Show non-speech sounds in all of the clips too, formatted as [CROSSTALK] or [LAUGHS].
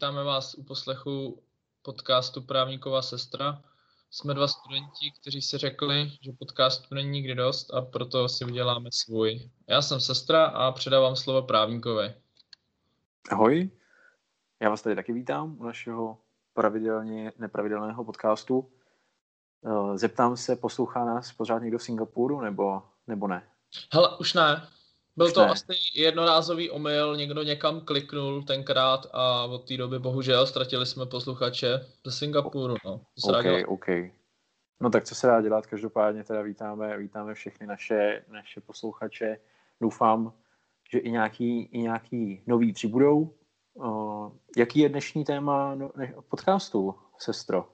Vítáme vás u poslechu podcastu Právníková sestra. Jsme dva studenti, kteří si řekli, že podcastu není nikdy dost a proto si uděláme svůj. Já jsem sestra a předávám slovo právníkovi. Ahoj, já vás tady taky vítám u našeho pravidelně nepravidelného podcastu. Eh, zeptám se, poslouchá nás pořád někdo v Singapuru nebo, nebo ne? Hele, už ne. Byl to ne. asi jednorázový omyl, někdo někam kliknul tenkrát a od té doby bohužel ztratili jsme posluchače ze Singapuru. No. OK, OK. No tak co se dá dělat, každopádně teda vítáme, vítáme všechny naše, naše posluchače. Doufám, že i nějaký, i nějaký nový přibudou. Uh, jaký je dnešní téma no, ne, podcastu, sestro?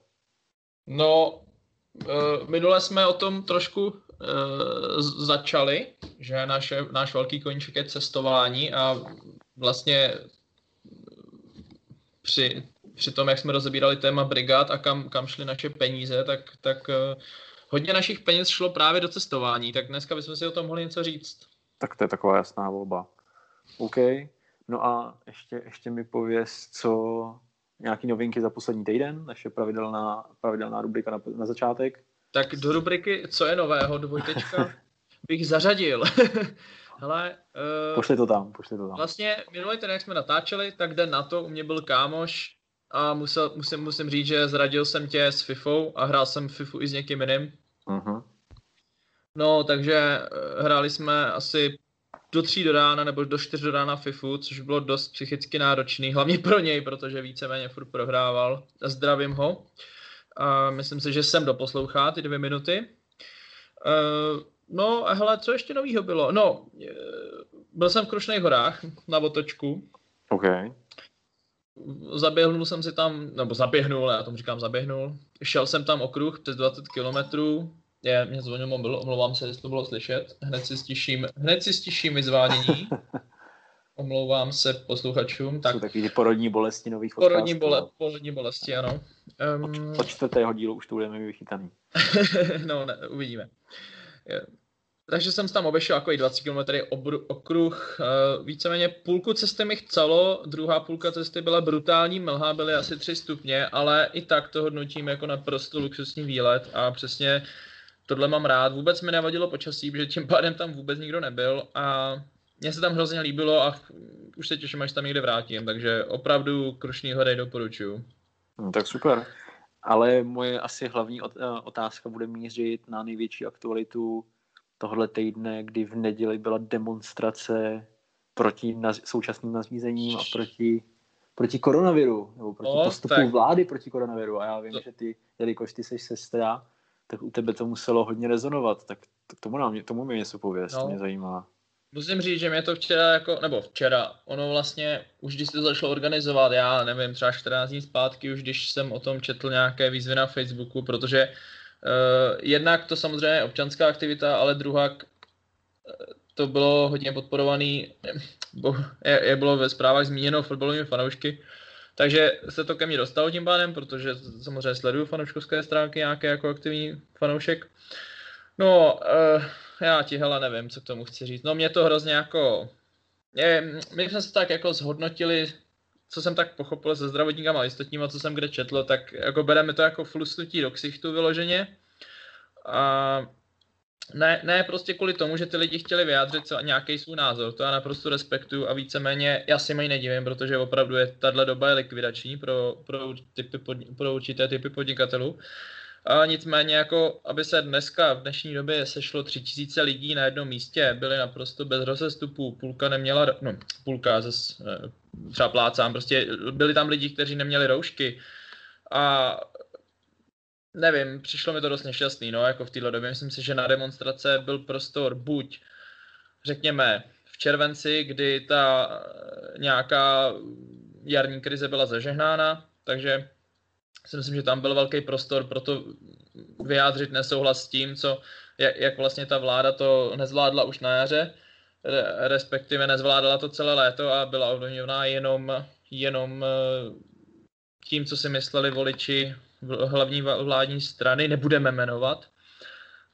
No, uh, minule jsme o tom trošku začali, že naše, náš velký koníček je cestování a vlastně při, při tom, jak jsme rozebírali téma brigád a kam, kam šly naše peníze, tak, tak uh, hodně našich peněz šlo právě do cestování, tak dneska bychom si o tom mohli něco říct. Tak to je taková jasná volba. OK. No a ještě, ještě mi pověz, co nějaký novinky za poslední týden, naše pravidelná, pravidelná rubrika na, na začátek. Tak do rubriky Co je nového, dvojtečka, [LAUGHS] bych zařadil. [LAUGHS] Hele, uh, pošli to tam, pošli to tam. Vlastně minulý ten, jak jsme natáčeli, tak den na to u mě byl kámoš a musel, musím, musím říct, že zradil jsem tě s FIFou a hrál jsem FIFU i s někým jiným. Uh-huh. No, takže uh, hráli jsme asi do tří do rána nebo do čtyř do rána FIFU, což bylo dost psychicky náročný, hlavně pro něj, protože víceméně furt prohrával. Zdravím ho. A myslím si, že jsem doposlouchá ty dvě minuty. Uh, no a hele, co ještě novýho bylo? No, byl jsem v Krušných horách na otočku. OK. Zaběhnul jsem si tam, nebo zaběhnul, já tomu říkám zaběhnul. Šel jsem tam okruh přes 20 kilometrů, je, mě zvonil mobil, omlouvám se, jestli to bylo slyšet. Hned si stiším, hned si stiším vyzvánění. [LAUGHS] Omlouvám se posluchačům. Tak. Jsou takový porodní bolesti nových Porodní, bole, porodní bolesti, ano. Um... Od, od čtvrtého dílu už to budeme vychytaný. [LAUGHS] no, ne, uvidíme. Takže jsem tam obešel jako 20 km okruh. Uh, víceméně půlku cesty mi chcelo, druhá půlka cesty byla brutální, mlha byly asi 3 stupně, ale i tak to hodnotím jako naprosto luxusní výlet a přesně tohle mám rád. Vůbec mi nevadilo počasí, protože tím pádem tam vůbec nikdo nebyl a mně se tam hrozně líbilo a už se těším, až tam někde vrátím, takže opravdu Krušný hory doporučuju. No, tak super. Ale moje asi hlavní eh, otázka bude mířit na největší aktualitu tohle týdne, kdy v neděli byla demonstrace proti naz- současným nařízením a proti, proti koronaviru, nebo proti no, postupu tak. vlády proti koronaviru. A já vím, to... že ty, jelikož ty jsi sestra, tak u tebe to muselo hodně rezonovat. Tak, tak tomu, nám, tomu mi něco pověst, no. mě zajímá. Musím říct, že mě to včera jako, nebo včera, ono vlastně, už když se to začalo organizovat, já nevím, třeba 14 dní zpátky, už když jsem o tom četl nějaké výzvy na Facebooku, protože uh, jednak to samozřejmě je občanská aktivita, ale druhá uh, to bylo hodně podporovaný, [LAUGHS] bo, je, je bylo ve zprávách zmíněno fotbalovými fanoušky, takže se to ke mně dostalo tím pádem, protože samozřejmě sleduju fanouškovské stránky nějaké jako aktivní fanoušek. No, uh, já ti hele nevím, co k tomu chci říct. No mě to hrozně jako... Je, my jsme se tak jako zhodnotili, co jsem tak pochopil se zdravotníkama a ostatníma, co jsem kde četl, tak jako bereme to jako flusnutí do ksichtu vyloženě. A ne, ne prostě kvůli tomu, že ty lidi chtěli vyjádřit co, nějaký svůj názor, to já naprosto respektuju a víceméně já si mají nedivím, protože opravdu je tahle doba je likvidační pro, pro, typy pod, pro určité typy podnikatelů. A nicméně, jako, aby se dneska v dnešní době sešlo tři tisíce lidí na jednom místě, byli naprosto bez rozestupů, půlka neměla, no půlka, zase, třeba plácám, prostě byli tam lidi, kteří neměli roušky a nevím, přišlo mi to dost nešťastný, no, jako v této době. Myslím si, že na demonstrace byl prostor buď, řekněme, v červenci, kdy ta eh, nějaká jarní krize byla zažehnána, takže si myslím, že tam byl velký prostor pro to vyjádřit nesouhlas s tím, co, jak, jak vlastně ta vláda to nezvládla už na jaře, respektive nezvládala to celé léto a byla ovlivněná jenom, jenom eh, tím, co si mysleli voliči hlavní vládní strany, nebudeme jmenovat.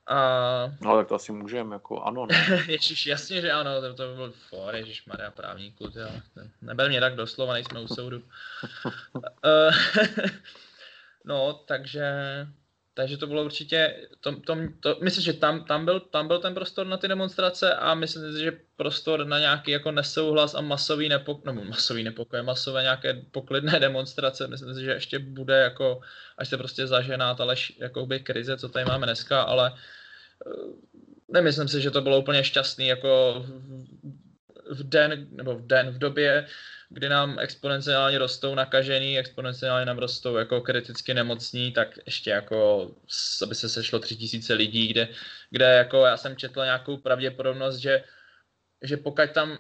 A... No tak to asi můžeme, jako ano, ne? [LAUGHS] Ježíš, jasně, že ano, to, to byl for, Ježíš Maria právníku, jo. neber mě tak doslova, nejsme u soudu. [LAUGHS] [LAUGHS] No, takže takže to bylo určitě, to, to, to, myslím, že tam, tam, byl, tam byl ten prostor na ty demonstrace a myslím si, že prostor na nějaký jako nesouhlas a masový nepokoj, nebo masový nepokoj, masové nějaké poklidné [LAUGHS] demonstrace, myslím si, že ještě bude jako, až se prostě zažená ta lež, jakoby krize, co tady máme dneska, ale eh, nemyslím si, že to bylo úplně šťastný jako v den, nebo v den, v době, kdy nám exponenciálně rostou nakažení, exponenciálně nám rostou jako kriticky nemocní, tak ještě jako, aby se sešlo tři tisíce lidí, kde, kde jako já jsem četl nějakou pravděpodobnost, že, že pokud tam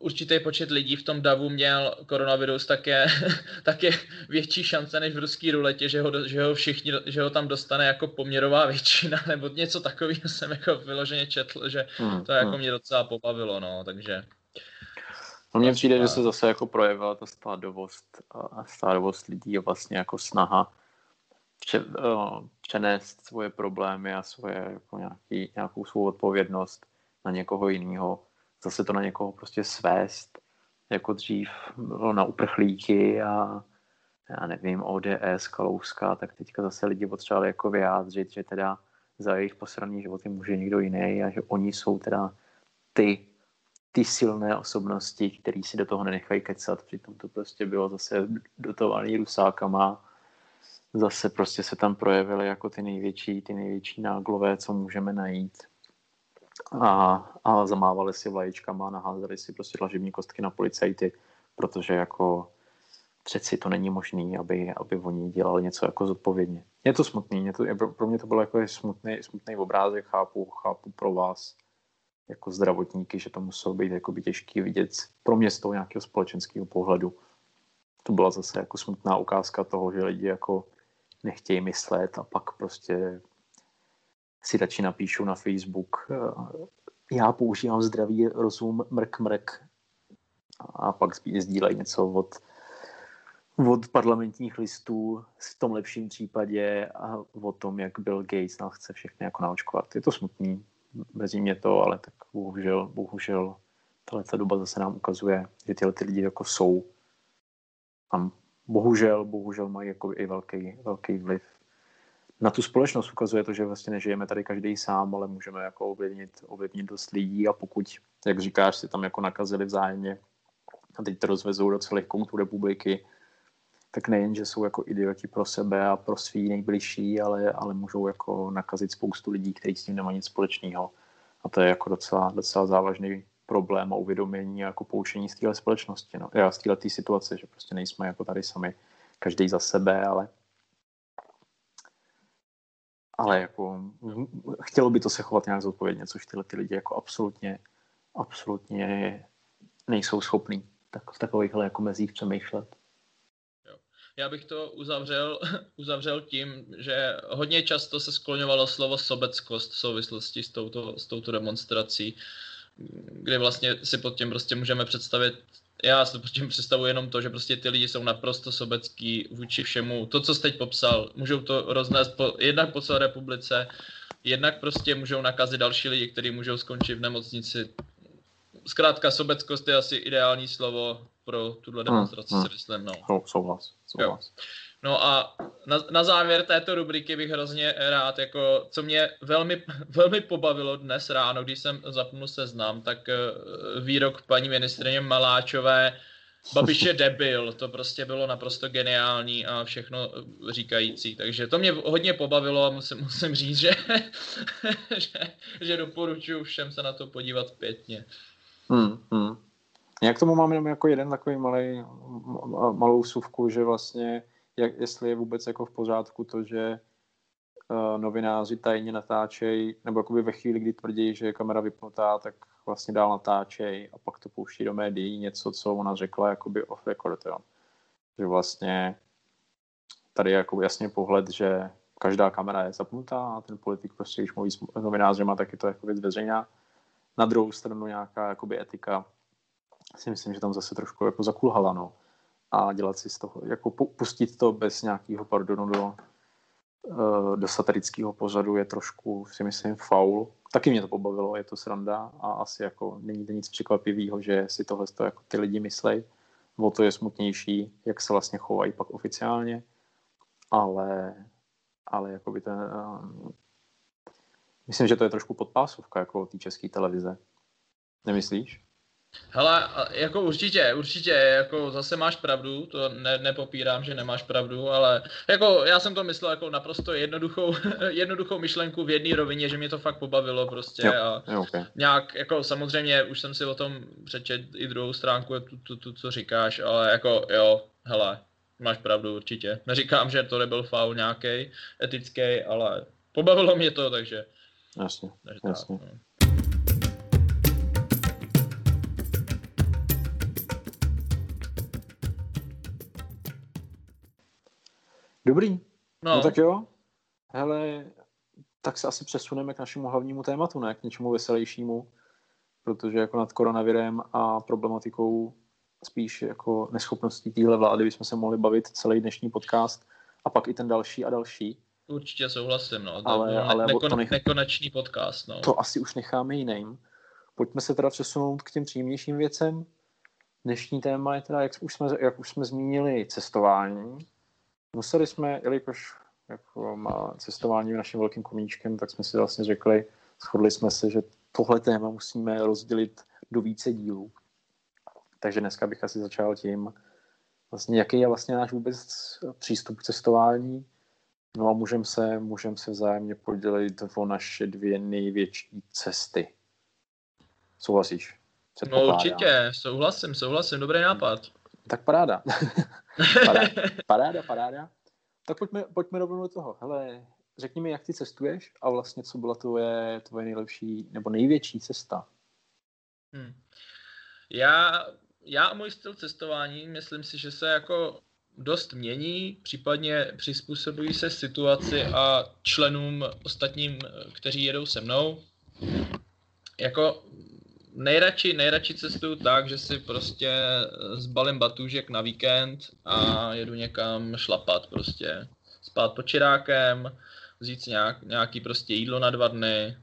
určitý počet lidí v tom davu měl koronavirus, tak je, [LAUGHS] tak je větší šance než v ruský ruletě, že ho, že ho všichni, že ho tam dostane jako poměrová většina, [LAUGHS] nebo něco takového jsem jako vyloženě četl, že hmm, to jako hmm. mě docela pobavilo, no, takže No mně přijde, že se zase jako projevila ta stádovost a stádovost lidí a vlastně jako snaha pře, uh, přenést svoje problémy a svoje jako nějaký, nějakou svou odpovědnost na někoho jiného. Zase to na někoho prostě svést, jako dřív bylo na uprchlíky a já nevím, ODS, Kalouska, tak teďka zase lidi potřebovali jako vyjádřit, že teda za jejich posraný životy může někdo jiný a že oni jsou teda ty, ty silné osobnosti, které si do toho nenechají kecat. Přitom to prostě bylo zase dotovaný rusákama. Zase prostě se tam projevily jako ty největší, ty největší náglové, co můžeme najít. A, a zamávali si vlaječkama naházeli si prostě dlažební kostky na policajty, protože jako přeci to není možné, aby, aby oni dělali něco jako zodpovědně. Je to smutný, je to, pro mě to bylo jako smutný, smutný obrázek, chápu, chápu pro vás, jako zdravotníky, že to muselo být jakoby těžký vidět pro mě z toho nějakého společenského pohledu. To byla zase jako smutná ukázka toho, že lidi jako nechtějí myslet a pak prostě si radši napíšu na Facebook já používám zdravý rozum mrk mrk a pak sdílejí něco od, od parlamentních listů v tom lepším případě a o tom, jak Bill Gates nás chce všechny jako naočkovat. Je to smutný, mrzí mě to, ale tak bohužel, bohužel tahle doba zase nám ukazuje, že tyhle ty lidi jako jsou a bohužel, bohužel mají jako i velký, velký vliv. Na tu společnost ukazuje to, že vlastně nežijeme tady každý sám, ale můžeme jako ovlivnit, ovlivnit dost lidí a pokud, jak říkáš, si tam jako nakazili vzájemně a teď to rozvezou do celých koutů republiky, tak nejen, že jsou jako idioti pro sebe a pro svý nejbližší, ale, ale můžou jako nakazit spoustu lidí, kteří s tím nemají nic společného. A to je jako docela, docela závažný problém a uvědomění a jako poučení z téhle společnosti. No. Já z téhle situace, že prostě nejsme jako tady sami, každý za sebe, ale ale jako chtělo by to se chovat nějak zodpovědně, což tyhle ty lidi jako absolutně, absolutně nejsou schopní tak v takovýchhle jako mezích přemýšlet. Já bych to uzavřel, [LAUGHS] uzavřel tím, že hodně často se skloňovalo slovo sobeckost v souvislosti s touto, s touto demonstrací, kde vlastně si pod tím prostě můžeme představit já si pod tím představuji jenom to, že prostě ty lidi jsou naprosto sobecký vůči všemu. To, co jsi teď popsal, můžou to roznést po, jednak po celé republice, jednak prostě můžou nakazit další lidi, kteří můžou skončit v nemocnici. Zkrátka, sobeckost je asi ideální slovo pro tuhle hmm, demonstraci, hmm, hmm. si myslím. No souhlas, souhlas. Jo. No a na, na závěr této rubriky bych hrozně rád, jako, co mě velmi, [LAUGHS] velmi pobavilo dnes ráno, když jsem zapnul seznam, tak uh, výrok paní ministrině Maláčové, Babiš je [LAUGHS] debil, to prostě bylo naprosto geniální a všechno říkající. Takže to mě hodně pobavilo a musím, [LAUGHS] musím říct, že, že, že doporučuji všem se na to podívat pětně. Hmm, hmm. Já k tomu mám jenom jako jeden takový malý, malou suvku, že vlastně, jak, jestli je vůbec jako v pořádku to, že uh, novináři tajně natáčejí, nebo jakoby ve chvíli, kdy tvrdí, že je kamera vypnutá, tak vlastně dál natáčejí a pak to pouští do médií něco, co ona řekla jakoby off record, jo. Že vlastně tady je jako jasně pohled, že každá kamera je zapnutá a ten politik prostě, když mluví s novinářem, tak je to jako věc veřejná. Na druhou stranu nějaká jakoby etika si myslím, že tam zase trošku jako zakulhala, no. A dělat si z toho, jako pustit to bez nějakého pardonu do, uh, do satirického pořadu je trošku, si myslím, faul. Taky mě to pobavilo, je to sranda a asi jako není to nic překvapivého, že si tohle to jako ty lidi myslej. O to je smutnější, jak se vlastně chovají pak oficiálně, ale, ale jako by ten, uh, myslím, že to je trošku podpásovka jako té české televize. Nemyslíš? Hele, jako určitě, určitě, jako zase máš pravdu, to ne, nepopírám, že nemáš pravdu, ale jako já jsem to myslel jako naprosto jednoduchou, [LAUGHS] jednoduchou myšlenku v jedné rovině, že mě to fakt pobavilo prostě Jo, a jo, okay. nějak, jako samozřejmě už jsem si o tom přečet i druhou stránku, tu, tu, tu, co říkáš, ale jako jo, hele, máš pravdu určitě. Neříkám, že to nebyl faul nějaký etický, ale pobavilo mě to, takže, Jasně, takže jasně. tak, no. Dobrý, no. No, tak jo. Hele, tak se asi přesuneme k našemu hlavnímu tématu, ne k něčemu veselějšímu, protože jako nad koronavirem a problematikou spíš jako neschopností téhle vlády bychom se mohli bavit celý dnešní podcast a pak i ten další a další. určitě souhlasím, no. To Ale- byl ale nekon, to nech- nekonečný podcast, no. To asi už necháme jiným. Pojďme se teda přesunout k těm příjemnějším věcem. Dnešní téma je teda, jak už jsme, jak už jsme zmínili, cestování. Museli jsme, jelikož jako má cestování naším velkým koníčkem, tak jsme si vlastně řekli, shodli jsme se, že tohle téma musíme rozdělit do více dílů. Takže dneska bych asi začal tím, vlastně, jaký je vlastně náš vůbec přístup k cestování. No a můžeme se, můžem se vzájemně podělit o naše dvě největší cesty. Souhlasíš? No určitě, souhlasím, souhlasím, dobrý nápad. Tak paráda. [LAUGHS] paráda. [LAUGHS] Paráda, paráda. Tak pojďme, pojďme rovnou do toho. Hele, řekni mi, jak ty cestuješ a vlastně co byla tvoje, tvoje nejlepší nebo největší cesta. Hm. Já, já a můj styl cestování, myslím si, že se jako dost mění, případně přizpůsobují se situaci a členům ostatním, kteří jedou se mnou. Jako nejradši, nejradši cestuju tak, že si prostě zbalím batůžek na víkend a jedu někam šlapat prostě. Spát pod čirákem, vzít si nějak, nějaký prostě jídlo na dva dny,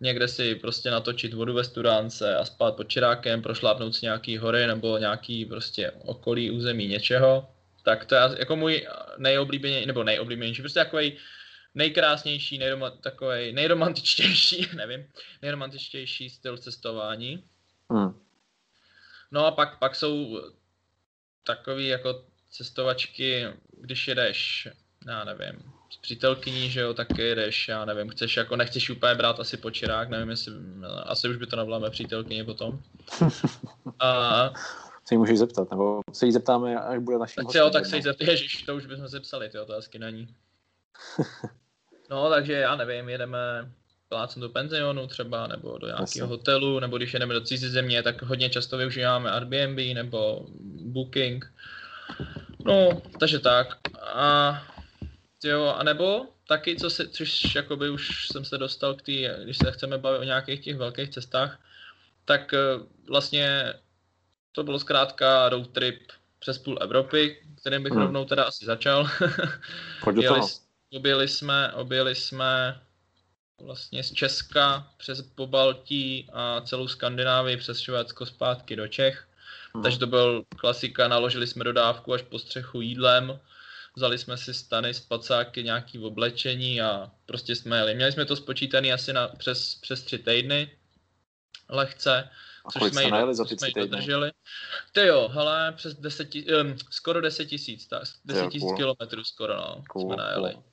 někde si prostě natočit vodu ve studánce a spát pod čirákem, prošlápnout si nějaký hory nebo nějaký prostě okolí území něčeho. Tak to je jako můj nejoblíbenější, nebo nejoblíbenější, prostě takový nejkrásnější, nejroma, takový nejromantičtější, [LAUGHS] nevím, nejromantičtější styl cestování. Hmm. No a pak, pak jsou takový jako cestovačky, když jedeš, já nevím, s přítelkyní, že jo, tak jedeš, já nevím, chceš jako, nechceš úplně brát asi počirák, nevím, jestli, asi už by to mé přítelkyně potom. [LAUGHS] A, Se jí můžeš zeptat, nebo se jí zeptáme, až bude naším tak hostem jo, tak se jí zeptá, ježiš, to už bychom se psali, ty otázky na ní. [LAUGHS] No, takže já nevím, jedeme plácem do penzionu třeba, nebo do nějakého hotelu, nebo když jedeme do cizí země, tak hodně často využíváme Airbnb nebo Booking. No, takže tak. A jo, a nebo taky, co se, což jakoby už jsem se dostal k tý, když se chceme bavit o nějakých těch velkých cestách, tak eh, vlastně to bylo zkrátka road trip přes půl Evropy, kterým bych Hmm. rovnou teda asi začal. [LAUGHS] Pojď do toho. Objeli jsme, objeli jsme vlastně z Česka přes Pobaltí a celou Skandinávii přes Švédsko zpátky do Čech. Hmm. Takže to byl klasika, naložili jsme dodávku až po střechu jídlem, vzali jsme si stany, spacáky, nějaký oblečení a prostě jsme jeli. Měli jsme to spočítaný asi na, přes, přes tři týdny, lehce, A což jsme najeli za ty jsme dodrželi. Ty jo, hele, přes 10, ti- um, skoro 10 tisíc, tak, 10 tisíc cool. kilometrů skoro, no, Cool, jsme najeli. cool.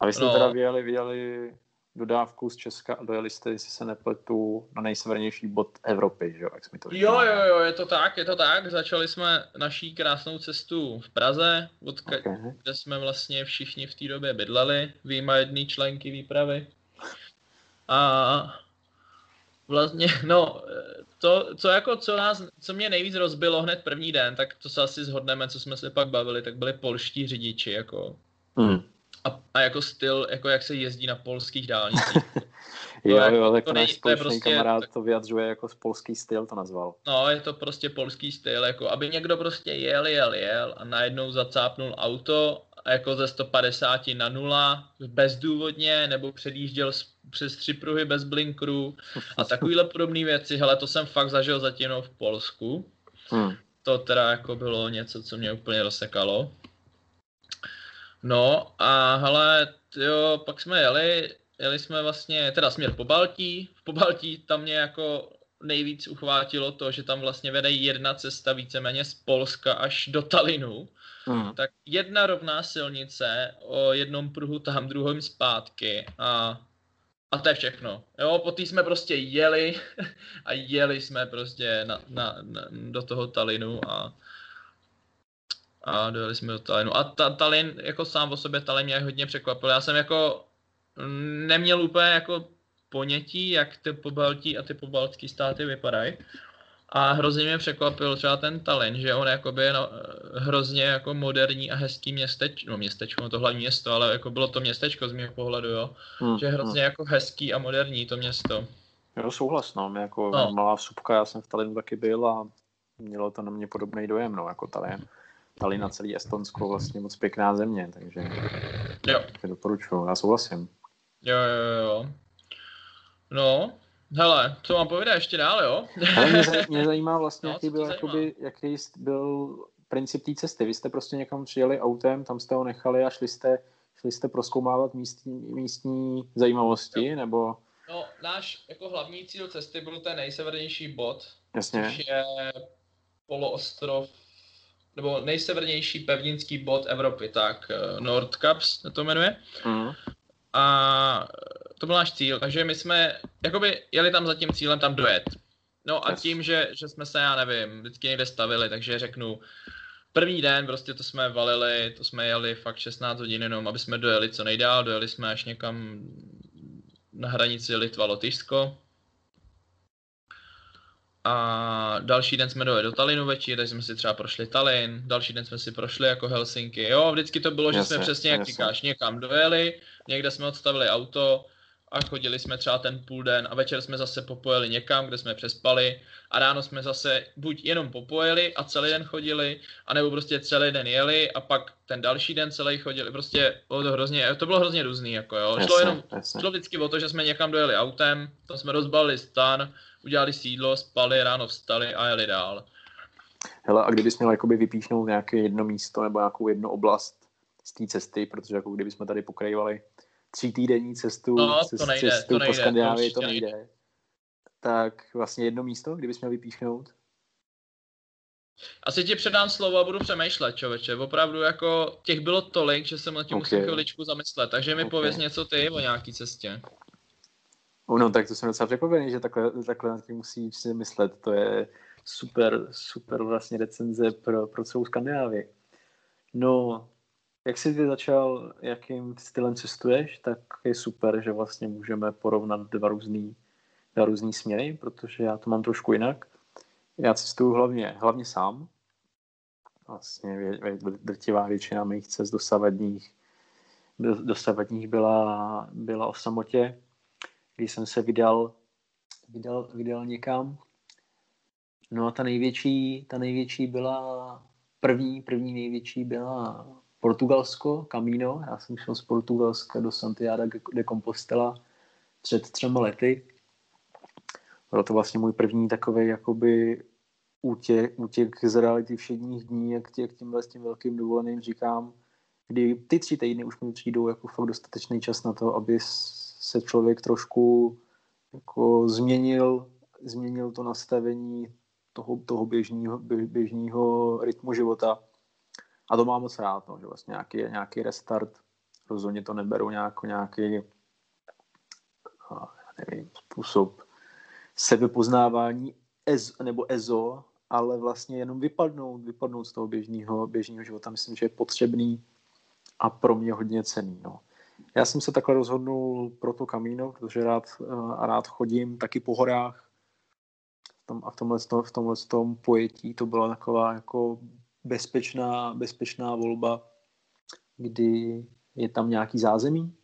A vy jste No. teda vyjeli, vyjeli dodávku z Česka a dojeli jste, jestli se nepletu, na nejsevernější bod Evropy, že jo, jak jsi mi to Jo, říkal. jo, jo, je to tak, je to tak. Začali jsme naší krásnou cestu v Praze, od ka- Okay. kde jsme vlastně všichni v té době bydleli, výjima jedné členky výpravy. A vlastně, [LAUGHS] no, to, co jako, co nás, co mě nejvíc rozbilo hned první den, tak to se asi zhodneme, co jsme se pak bavili, tak byli polští řidiči, jako, Hmm. A, a jako styl, jako jak se jezdí na polských dálnicích. [LAUGHS] Jo, jako- jo, tak to náš společný prostě- kamarád to vyjadřuje jako z polský styl, to nazval. No, je to prostě polský styl, jako aby někdo prostě jel, jel, jel a najednou zacápnul auto jako ze 150 na nula, bezdůvodně, nebo předjížděl přes tři pruhy bez blinkru a takovýhle podobné věci. Hele, to jsem fakt zažil zatím v Polsku. Hmm. To teda jako bylo něco, co mě úplně rozsekalo. No a hele, jo, pak jsme jeli, jeli jsme vlastně, teda směr po Baltí, v Pobaltí tam mě jako nejvíc uchvátilo to, že tam vlastně vede jedna cesta víceméně z Polska až do Talinu. Mm. Tak jedna rovná silnice o jednom pruhu tam, druhým zpátky a, a to je všechno. Jo, po tý jsme prostě jeli [LAUGHS] a jeli jsme prostě na, na, na, do toho Talinu a a dojeli jsme do Talinu. A ta, Talin, jako sám o sobě Talin mě hodně překvapil. Já jsem jako neměl úplně jako ponětí, jak ty pobaltí a ty pobaltské státy vypadají. A hrozně mě překvapil třeba ten Tallinn, že on jakoby je no, hrozně jako moderní a hezký městečko, no městečko, no to hlavní město, ale jako bylo to městečko z mého pohledu, jo. Hmm, že je hrozně hmm. jako hezký a moderní to město. Jo, souhlas, no, jako no. malá vsupka, já jsem v Tallinnu taky byl a mělo to na mě podobný dojem, no, jako Tallinn. Tallinn na celý Estonsko vlastně moc pěkná země, takže jo. doporučuju, já souhlasím. Jo, jo, jo. No, hele, co mám povědět ještě dál, jo? Ale mě, zaj, mě zajímá vlastně, no, jaký, byl, jakoby, jaký byl princip té cesty. Vy jste prostě někam přijeli autem, tam jste ho nechali a šli jste, šli jste proskoumávat místní, místní zajímavosti, jo. nebo... No, náš jako hlavní cíl cesty byl ten nejsevernější bod, Jasně. což je poloostrov, nebo nejsevernější pevninský bod Evropy, tak eh, Nordkaps se to jmenuje. Mm. A to byl náš cíl, takže my jsme jakoby jeli tam za tím cílem tam dojet. No a tím, že, že jsme se, já nevím, vždycky někde stavili, takže řeknu, první den prostě to jsme valili, to jsme jeli fakt 16 hodin jenom, aby jsme dojeli co nejdál, dojeli jsme až někam na hranici Litva-Lotyšsko. A další den jsme dojeli do Talinu večer, takže jsme si třeba prošli Talin, další den jsme si prošli jako Helsinky. Jo, vždycky to bylo, že jasně, jsme přesně, jak jasně. říkáš, někam dojeli, někde jsme odstavili auto, a chodili jsme třeba ten půl den a večer jsme zase popojeli někam, kde jsme přespali a ráno jsme zase buď jenom popojeli a celý den chodili, anebo prostě celý den jeli a pak ten další den celý chodili, prostě bylo to hrozně, to bylo hrozně různý, jako jo. Jasně, šlo jenom, jasně. šlo vždycky o to, že jsme někam dojeli autem, tam jsme rozbalili stan, udělali sídlo, spali, ráno vstali a jeli dál. Hele, a kdybys měl jakoby vypíšnout nějaké jedno místo nebo nějakou jednu oblast z té cesty, protože jako kdybychom tady pokrajovali tří týdenní cestu, no, to nejde, cestu to nejde, po Skandinávii, to, to nejde. nejde. Tak vlastně jedno místo, kdybys měl vypíchnout? Asi ti předám slovo a budu přemýšlet, člověče. Opravdu jako těch bylo tolik, že jsem na tím okay. musel chviličku zamyslet. Takže mi okay. pověz něco ty o nějaký cestě. No tak to jsem docela překvapený, že takhle, takhle na tím musíš si myslet. To je super, super vlastně recenze pro, pro celou Skandinávii. No, jak jsi ty začal, jakým stylem cestuješ, tak je super, že vlastně můžeme porovnat dva různý, dva různý směry, protože já to mám trošku jinak. Já cestuju hlavně, hlavně sám. Vlastně drtivá většina mých cest dosavadních, dosavadních byla, byla o samotě, kdy jsem se vydal, vydal, vydal někam. No a ta největší, ta největší byla, první, první největší byla Portugalsko, Camino. Já jsem šel z Portugalska do Santiago de Compostela před třema lety. Byl to vlastně můj první takový jakoby útěk, útěk z reality všedních dní, jak, tě, jak tímhle s tím velkým dovoleným říkám, kdy ty tři týdny už mi přijdou jako fakt dostatečný čas na to, aby se člověk trošku jako změnil, změnil to nastavení toho, toho běžního, běžního rytmu života a to mám moc rád, no, že vlastně nějaký, nějaký restart, rozhodně to neberu nějak, nějaký nevím, způsob sebepoznávání ez, nebo EZO, ale vlastně jenom vypadnout, vypadnout z toho běžného, běžného života. Myslím, že je potřebný a pro mě hodně cený. No. Já jsem se takhle rozhodnul pro to kamíno, protože rád, a rád chodím taky po horách. A v tomhle, v tomhle tom pojetí to byla taková jako bezpečná, bezpečná volba, kdy je tam nějaký zázemí.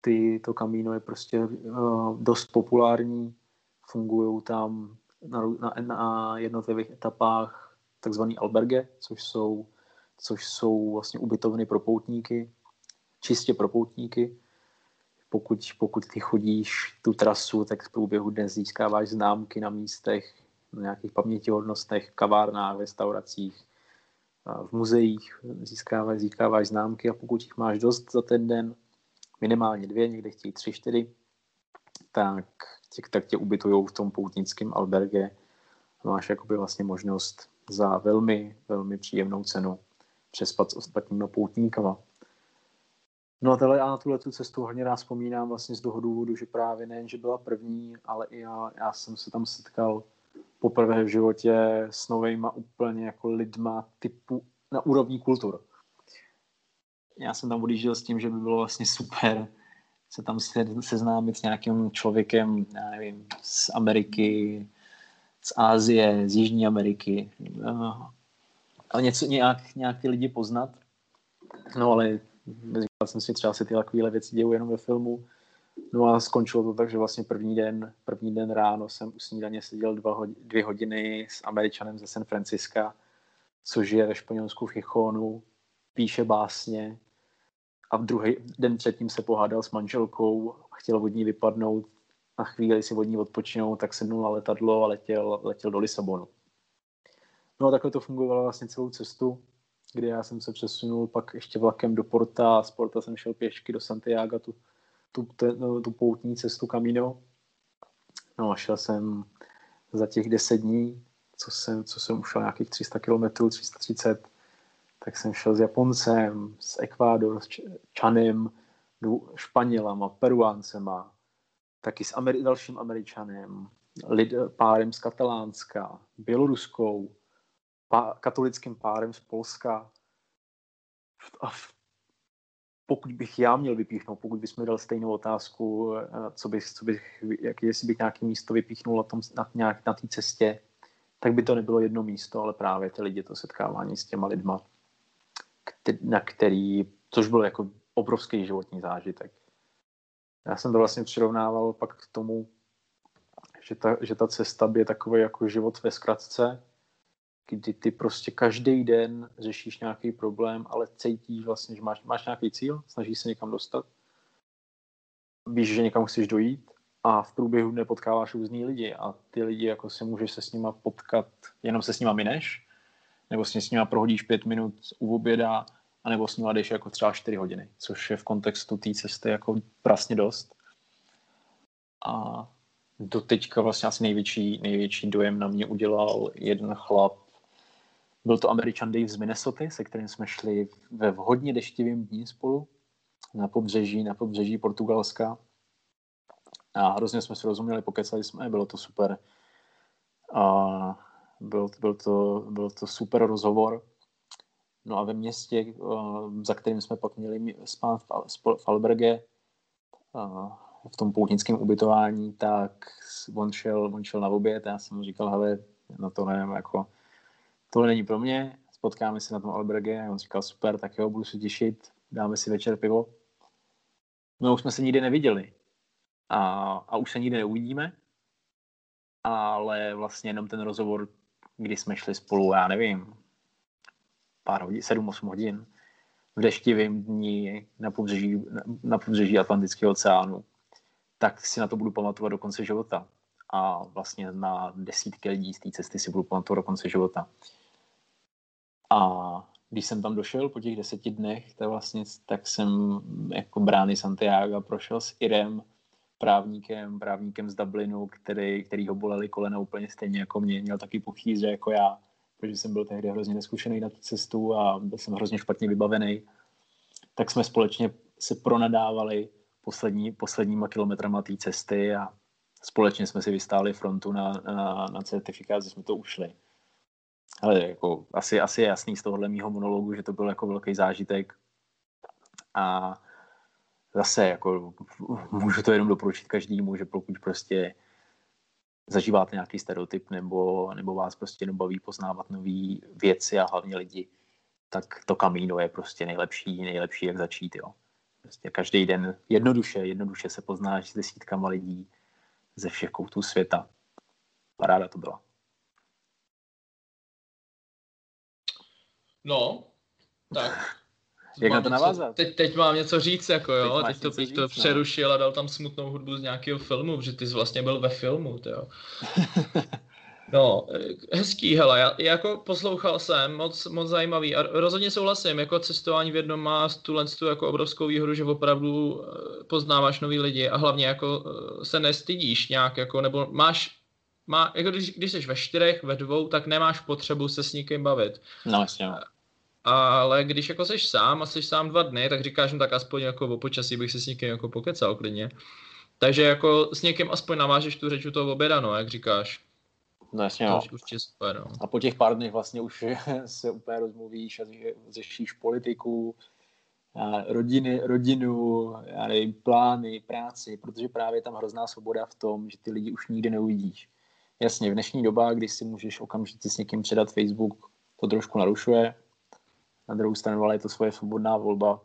Ty, to kamíno je prostě uh, dost populární, fungují tam na, na, na jednotlivých etapách takzvaný alberge, což jsou což jsou vlastně ubytovny pro poutníky, čistě pro poutníky. Pokud, pokud ty chodíš tu trasu, tak v průběhu dne získáváš známky na místech, na nějakých pamětihodnostech, kavárnách, restauracích, v muzeích získáváš, získáváš známky a pokud jich máš dost za ten den, minimálně dvě, někde chtějí tři, čtyři, tak tě, tak tě ubytují v tom poutnickém alberge. Máš jakoby vlastně možnost za velmi, velmi příjemnou cenu přespat s ostatními poutníkama. No a tohle, já na tuhle tu cestu hodně rád vzpomínám vlastně z toho důvodu, že právě nejen, že byla první, ale i já, já jsem se tam setkal poprvé v životě s novejma úplně jako lidma typu na úrovni kultur. Já jsem tam odjížděl s tím, že by bylo vlastně super se tam seznámit s nějakým člověkem, já nevím, z Ameriky, z Ázie, z Jižní Ameriky. A něco, nějak, nějak ty lidi poznat. No ale říkal jsem si, třeba se ty takovéhle věci dějou jenom ve filmu. No a skončilo to tak, že vlastně první den, první den ráno jsem u snídaně seděl dva hodiny, dvě hodiny s Američanem ze San Francisca, což je ve Španělsku v Chichonu, píše básně a v druhý den předtím se pohádal s manželkou, chtěl od ní vypadnout, na chvíli si od ní odpočinout, tak sednul na letadlo a letěl, letěl do Lisabonu. No a takhle to fungovalo vlastně celou cestu, kdy já jsem se přesunul pak ještě vlakem do Porta a z Porta jsem šel pěšky do Santiago, tu, tu, tu, no, tu poutní cestu Camino. No a šel jsem za těch deset dní, co jsem, co jsem ušel nějakých 300 km, 330, tak jsem šel s Japoncem, s Ekvádor, s Čanem, Španělama, Peruáncema, taky s Ameri- dalším Američanem, lid, párem z Katalánska, Běloruskou, pá- katolickým párem z Polska. A pokud bych já měl vypíchnout, pokud bys mi dal stejnou otázku, eh, co bych, co bych jak, jestli bych nějaké místo vypíchnul na, tom, na, nějak, na té cestě, tak by to nebylo jedno místo, ale právě ty lidi, to setkávání s těma lidma, na který, což byl jako obrovský životní zážitek. Já jsem to vlastně přirovnával pak k tomu, že ta, že ta cesta je takový jako život ve zkratce, kdy ty prostě každý den řešíš nějaký problém, ale cítíš vlastně, že máš, máš nějaký cíl, snažíš se někam dostat, víš, že někam chceš dojít a v průběhu dne potkáváš různý lidi a ty lidi jako se můžeš se s nima potkat, jenom se s nima mineš, nebo s nima prohodíš pět minut u oběda, anebo s nima jdeš jako třeba čtyři hodiny, což je v kontextu té cesty jako prasně dost. A do teďka vlastně asi největší, největší dojem na mě udělal jeden chlap, byl to Američan Dave z Minnesota, se kterým jsme šli ve vhodně deštivém dní spolu na pobřeží, na pobřeží Portugalska. A hrozně jsme si rozuměli, pokecali jsme, bylo to super. A byl, byl, to, byl to super rozhovor. No a ve městě, za kterým jsme pak měli spát v Alberge, v tom poutnickém ubytování, tak on šel, on šel na oběd a já jsem mu říkal, hele, no to nevím, jako tohle není pro mě, spotkáme se na tom Alberge a on říkal, super, tak jo, budu se těšit, dáme si večer pivo. No už jsme se nikdy neviděli a, a už se nikdy neuvidíme, ale vlastně jenom ten rozhovor, kdy jsme šli spolu, já nevím, pár hodin, 7-8 hodin, v deštivém dní na pobřeží, na pobřeží Atlantického oceánu, tak si na to budu pamatovat do konce života. A vlastně na desítky lidí z té cesty si budu pamatovat do konce života. A když jsem tam došel po těch deseti dnech, tak vlastně tak jsem jako brány Santiago prošel s Irem, právníkem, právníkem z Dublinu, který, který ho boleli kolena úplně stejně jako mě. Měl taky pochýře jako já, protože jsem byl tehdy hrozně neskušený na tu cestu a byl jsem hrozně špatně vybavený. Tak jsme společně se pronadávali poslední, posledníma kilometrama té cesty a společně jsme si vystáli frontu na, na, na certifikát, že jsme to ušli. Ale jako, asi, asi je jasný z tohohle mýho monologu, že to byl jako velký zážitek. A zase jako můžu to jenom doporučit každému, že pokud prostě zažíváte nějaký stereotyp nebo, nebo vás prostě jenom baví poznávat nové věci a hlavně lidi, tak to kamíno je prostě nejlepší, nejlepší, jak začít, jo. Prostě každý den jednoduše, jednoduše se poznáš s desítkama lidí ze všech koutů světa. Paráda to byla. No, Tak. [LAUGHS] Jak na to navázat? Teď, teď mám něco říct, jako jo, teď, teď to, teď říct, to no. přerušil a dal tam smutnou hudbu z nějakého filmu, protože ty jsi vlastně byl ve filmu, ty jo. [LAUGHS] No, eh, hezký, hele, já, jako poslouchal jsem, moc, moc zajímavý a rozhodně souhlasím, jako cestování v jednom má tuhle tu jako obrovskou výhodu, že opravdu eh, poznáváš nový lidi a hlavně jako eh, se nestydíš nějak, jako, nebo máš, má, jako když, když jsi ve čtyřech, ve dvou, tak nemáš potřebu se s nikým bavit. No, jasně. Ale když jako jsi sám a jsi sám dva dny, tak říkáš, no tak aspoň jako o počasí bych se s někým jako pokecal klidně. Takže jako s někým aspoň navážeš tu řeč u toho oběda, no, jak říkáš. No, jasně, To no. už určitě super, no. A po těch pár dnech vlastně už [LAUGHS] se úplně rozmluvíš a řešíš politiku, rodiny, rodinu, já nevím, plány, práci, protože právě je tam hrozná svoboda v tom, že ty lidi už nikdy neuvidíš. Jasně, v dnešní době, kdy si můžeš okamžitě s někým předat Facebook, to trošku narušuje. Na druhou stranu, ale je to svoje svobodná volba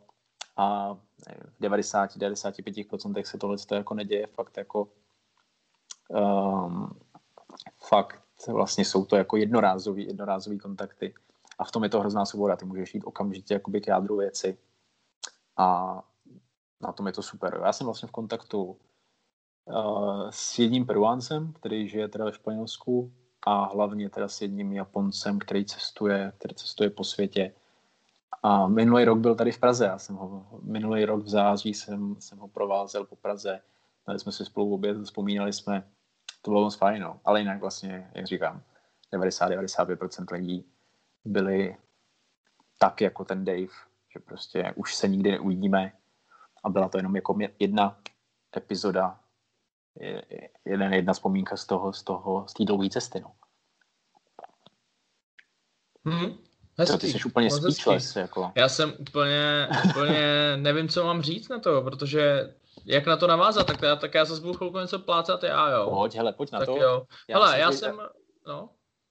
a v 90-95% se tohle jako neděje. Fakt jako um, fakt vlastně jsou to jako jednorázový, jednorázový kontakty. A v tom je to hrozná svoboda. Ty můžeš jít okamžitě jakoby k jádru věci. A na tom je to super. Já jsem vlastně v kontaktu uh, s jedním Peruáncem, který žije teda ve Španělsku a hlavně teda s jedním Japoncem, který cestuje, který cestuje po světě. A minulý rok byl tady v Praze. Já jsem ho, minulý rok v září jsem, jsem ho provázel po Praze. Dali jsme si spolu oběd, vzpomínali jsme, to bylo moc fajn, no. Ale jinak vlastně, jak říkám, 90-95% lidí byli tak jako ten Dave, že prostě už se nikdy neuvidíme a byla to jenom jako jedna epizoda, je- je- jeden, jedna vzpomínka z toho, z toho, z té dlouhé cesty, no. Hm, To, hezký. ty jsi úplně speechless, jako. Já jsem úplně, úplně [LAUGHS] nevím, co mám říct na to, protože jak na to navázat, tak já, tak já se budu chvilku něco plácat já, jo. Pojď, hele, pojď na tak to. jo. Já Hele, já jsem, no,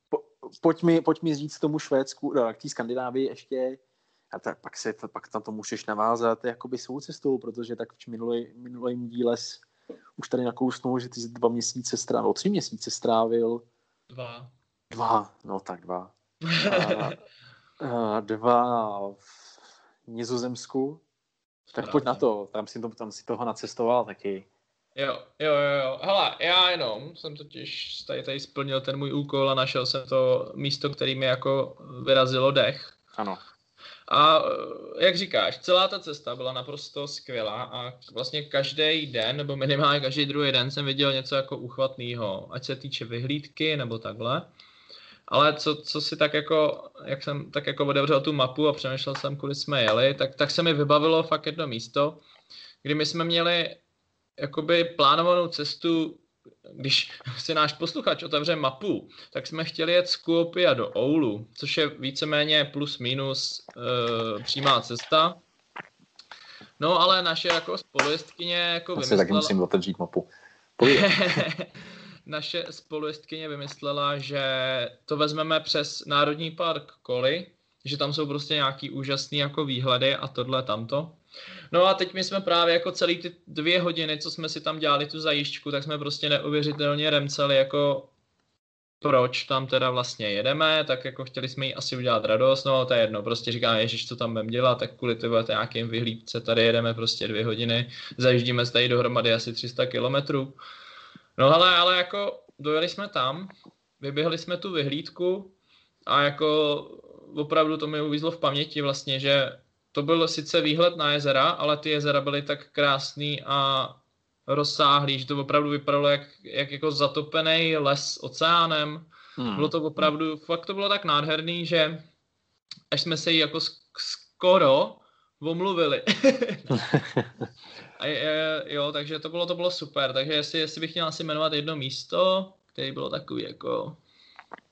po, pojď, mi, pojď mi říct tomu Švédsku, no, k té Skandinávii ještě, a tak pak, se, pak na to můžeš navázat jakoby svou cestou, protože tak v minulý, minulým díle jsi už tady nakousnul, že ty jsi dva měsíce strávil, tři měsíce strávil, dva. dva, no tak dva, [LAUGHS] a, a dva v Nizozemsku, tak pojď na to, tam si, to, tam si toho nacestoval taky. Jo, jo, jo, jo. Hele, já jenom jsem totiž tady, tady splnil ten můj úkol a našel jsem to místo, který mi jako vyrazilo dech. Ano. A eh, jak říkáš, celá ta cesta byla naprosto skvělá a vlastně každý den, nebo minimálně každý druhý den jsem viděl něco jako uchvatného, ať se týče vyhlídky nebo takhle. Ale co, co si tak jako, jak jsem tak jako otevřel tu mapu a přemýšlel jsem, kudy jsme jeli, tak, tak se mi vybavilo fakt jedno místo, kdy my jsme měli jakoby plánovanou cestu, když si náš posluchač otevře mapu, tak jsme chtěli jet z Kuopia do Oulu, což je víceméně plus minus e, přímá cesta. No ale naše jako spolujestkyně jako Já si taky musím otevřít mapu. [LAUGHS] Naše spolujestkyně vymyslela, že to vezmeme přes Národní park Koli, že tam jsou prostě nějaký úžasný jako výhledy a tohle tamto. No a teď my jsme právě jako celý ty dvě hodiny, co jsme si tam dělali tu zajížďku, tak jsme prostě neuvěřitelně remceli jako proč tam teda vlastně jedeme, tak jako chtěli jsme jí asi udělat radost, no to je jedno, prostě říkáme, ježiš, co tam budeme dělat, tak kvůli ty vole, nějakým vyhlídce tady jedeme prostě dvě hodiny, zajíždíme tady dohromady asi 300 kilometrů. No ale, ale jako dojeli jsme tam, vyběhli jsme tu vyhlídku a jako opravdu to mi uvízlo v paměti vlastně, že to byl sice výhled na jezera, ale ty jezera byly tak krásný a rozsáhlý, že to opravdu vypadalo jak, jak jako zatopený les oceánem. Hmm. Bylo to opravdu, fakt to bylo tak nádherný, že až jsme se jí jako sk- skoro omluvili. [LAUGHS] [LAUGHS] a je, jo, takže to bylo, to bylo super. Takže jestli, jestli bych měl asi jmenovat jedno místo, který bylo takový jako...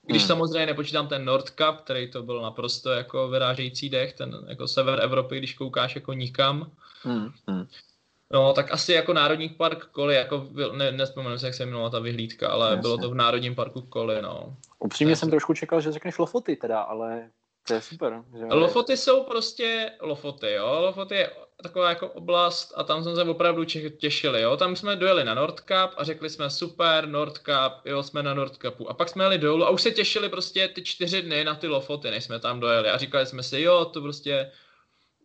Když Hmm. samozřejmě nepočítám ten Nordkap, který to byl naprosto jako vyrážející dech, ten jako sever Evropy, když koukáš jako nikam. Hmm. Hmm. No, tak asi jako Národní park Koli, jako byl- ne, nespomenu si, jak se jmenovala ta vyhlídka, ale Jasně. bylo to v Národním parku Koli, no. Upřímně Tak. jsem trošku čekal, že řekneš Lofoty teda, ale To je super. Že? Lofoty jsou prostě Lofoty, jo. Lofoty je taková jako oblast a tam jsme se opravdu těšili, jo. Tam jsme dojeli na Nordcup a řekli jsme super, Nordcup, jo, jsme na Nordcupu. A pak jsme jeli dolů a už se těšili prostě ty čtyři dny na ty Lofoty, než jsme tam dojeli. A říkali jsme si, jo, to prostě